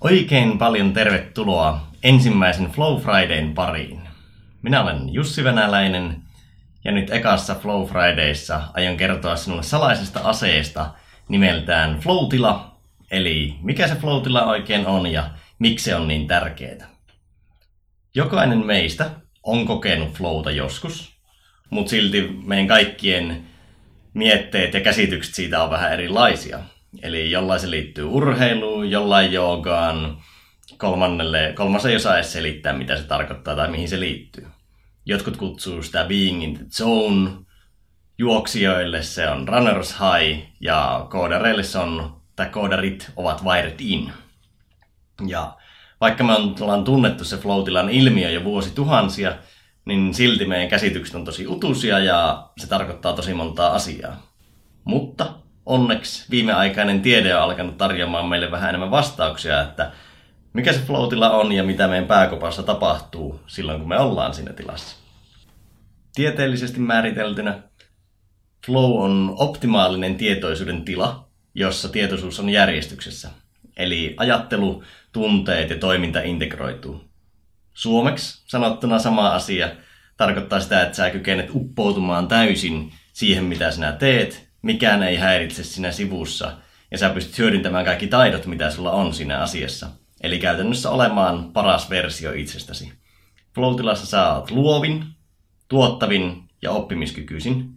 Oikein paljon tervetuloa ensimmäisen Flow Fridayn pariin. Minä olen Jussi Venäläinen ja nyt ekassa Flow Fridayssa aion kertoa sinulle salaisesta aseesta nimeltään Flow-tila, eli mikä se Flow-tila oikein on ja miksi se on niin tärkeää. Jokainen meistä on kokenut flowta joskus, mutta silti meidän kaikkien mietteet ja käsitykset siitä on vähän erilaisia. Eli jollain se liittyy urheiluun, jollain joogaan, kolmannelle, kolmas ei osaa edes selittää, mitä se tarkoittaa tai mihin se liittyy. Jotkut kutsuu sitä being in the zone, juoksijoille se on runner's high ja koodareille se on, tai koodarit ovat wired in. Ja vaikka me ollaan tunnettu se flow ilmiö jo vuosituhansia, niin silti meidän käsitykset on tosi utuisia ja se tarkoittaa tosi montaa asiaa. Mutta onneksi viimeaikainen tiede on alkanut tarjoamaan meille vähän enemmän vastauksia, että mikä se flow on ja mitä meidän pääkopassa tapahtuu silloin, kun me ollaan siinä tilassa. Tieteellisesti määriteltynä flow on optimaalinen tietoisuuden tila, jossa tietoisuus on järjestyksessä. Eli ajattelu, tunteet ja toiminta integroituu. Suomeksi sanottuna sama asia tarkoittaa sitä, että sä kykenet uppoutumaan täysin siihen, mitä sinä teet, mikään ei häiritse sinä sivussa, ja sä pystyt hyödyntämään kaikki taidot, mitä sulla on siinä asiassa. Eli käytännössä olemaan paras versio itsestäsi. Floatilassa sä oot luovin, tuottavin ja oppimiskykyisin.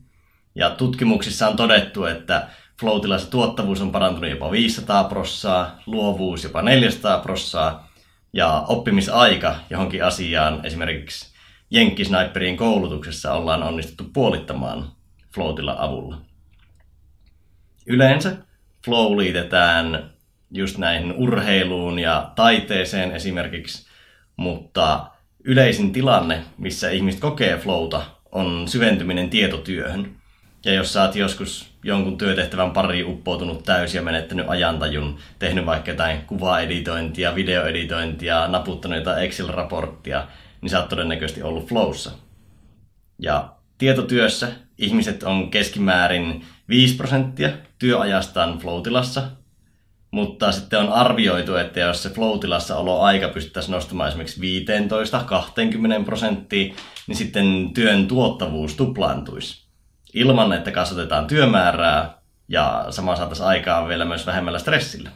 Ja tutkimuksissa on todettu, että Floatilassa tuottavuus on parantunut jopa 500 prossaa, luovuus jopa 400 prossaa, ja oppimisaika johonkin asiaan, esimerkiksi Jenkkisniperin koulutuksessa ollaan onnistuttu puolittamaan Floatilla avulla. Yleensä flow liitetään just näihin urheiluun ja taiteeseen esimerkiksi, mutta yleisin tilanne, missä ihmiset kokee flowta, on syventyminen tietotyöhön. Ja jos sä oot joskus jonkun työtehtävän pari uppoutunut täysin ja menettänyt ajantajun, tehnyt vaikka jotain kuvaeditointia, videoeditointia, naputtanut jotain Excel-raporttia, niin sä oot todennäköisesti ollut flowssa. Ja tietotyössä ihmiset on keskimäärin 5 prosenttia työajastaan floatilassa, mutta sitten on arvioitu, että jos se floatilassa olo aika pystyttäisiin nostamaan esimerkiksi 15-20 prosenttia, niin sitten työn tuottavuus tuplaantuisi. Ilman, että kasvatetaan työmäärää ja sama saataisiin aikaa vielä myös vähemmällä stressillä.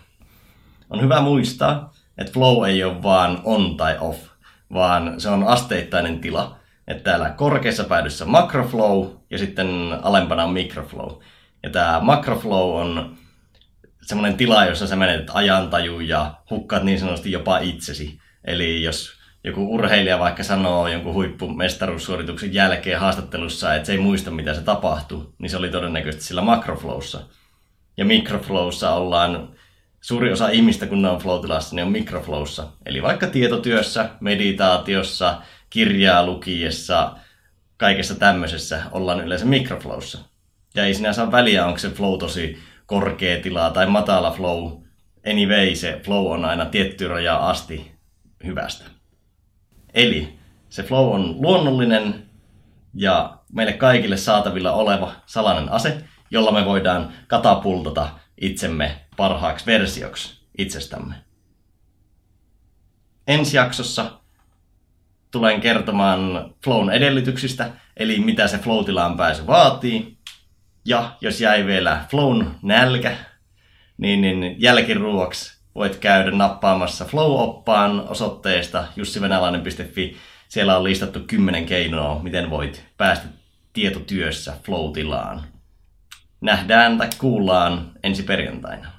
On hyvä muistaa, että flow ei ole vaan on tai off, vaan se on asteittainen tila. Että täällä korkeassa päädyssä macroflow ja sitten alempana on microflow. Ja tämä macroflow on semmoinen tila, jossa sä menet ajantaju ja hukkaat niin sanotusti jopa itsesi. Eli jos joku urheilija vaikka sanoo jonkun huippumestaruussuorituksen jälkeen haastattelussa, että se ei muista mitä se tapahtui, niin se oli todennäköisesti sillä macroflowssa. Ja microflowssa ollaan, suuri osa ihmistä kun ne on flow-tilassa, niin on microflowssa. Eli vaikka tietotyössä, meditaatiossa, kirjaa lukiessa, kaikessa tämmöisessä ollaan yleensä microflowssa. Ja ei sinä saa väliä, onko se flow tosi korkea tila tai matala flow. Anyway, se flow on aina tietty raja asti hyvästä. Eli se flow on luonnollinen ja meille kaikille saatavilla oleva salainen ase, jolla me voidaan katapultata itsemme parhaaksi versioksi itsestämme. Ensi jaksossa tulen kertomaan flown edellytyksistä, eli mitä se flow-tilaan pääsy vaatii, ja jos jäi vielä Flown nälkä, niin, niin jälkiruoksi voit käydä nappaamassa Flow-oppaan osoitteesta jussivenäläinen.fi. Siellä on listattu 10 keinoa, miten voit päästä tietotyössä Flow-tilaan. Nähdään tai kuullaan ensi perjantaina.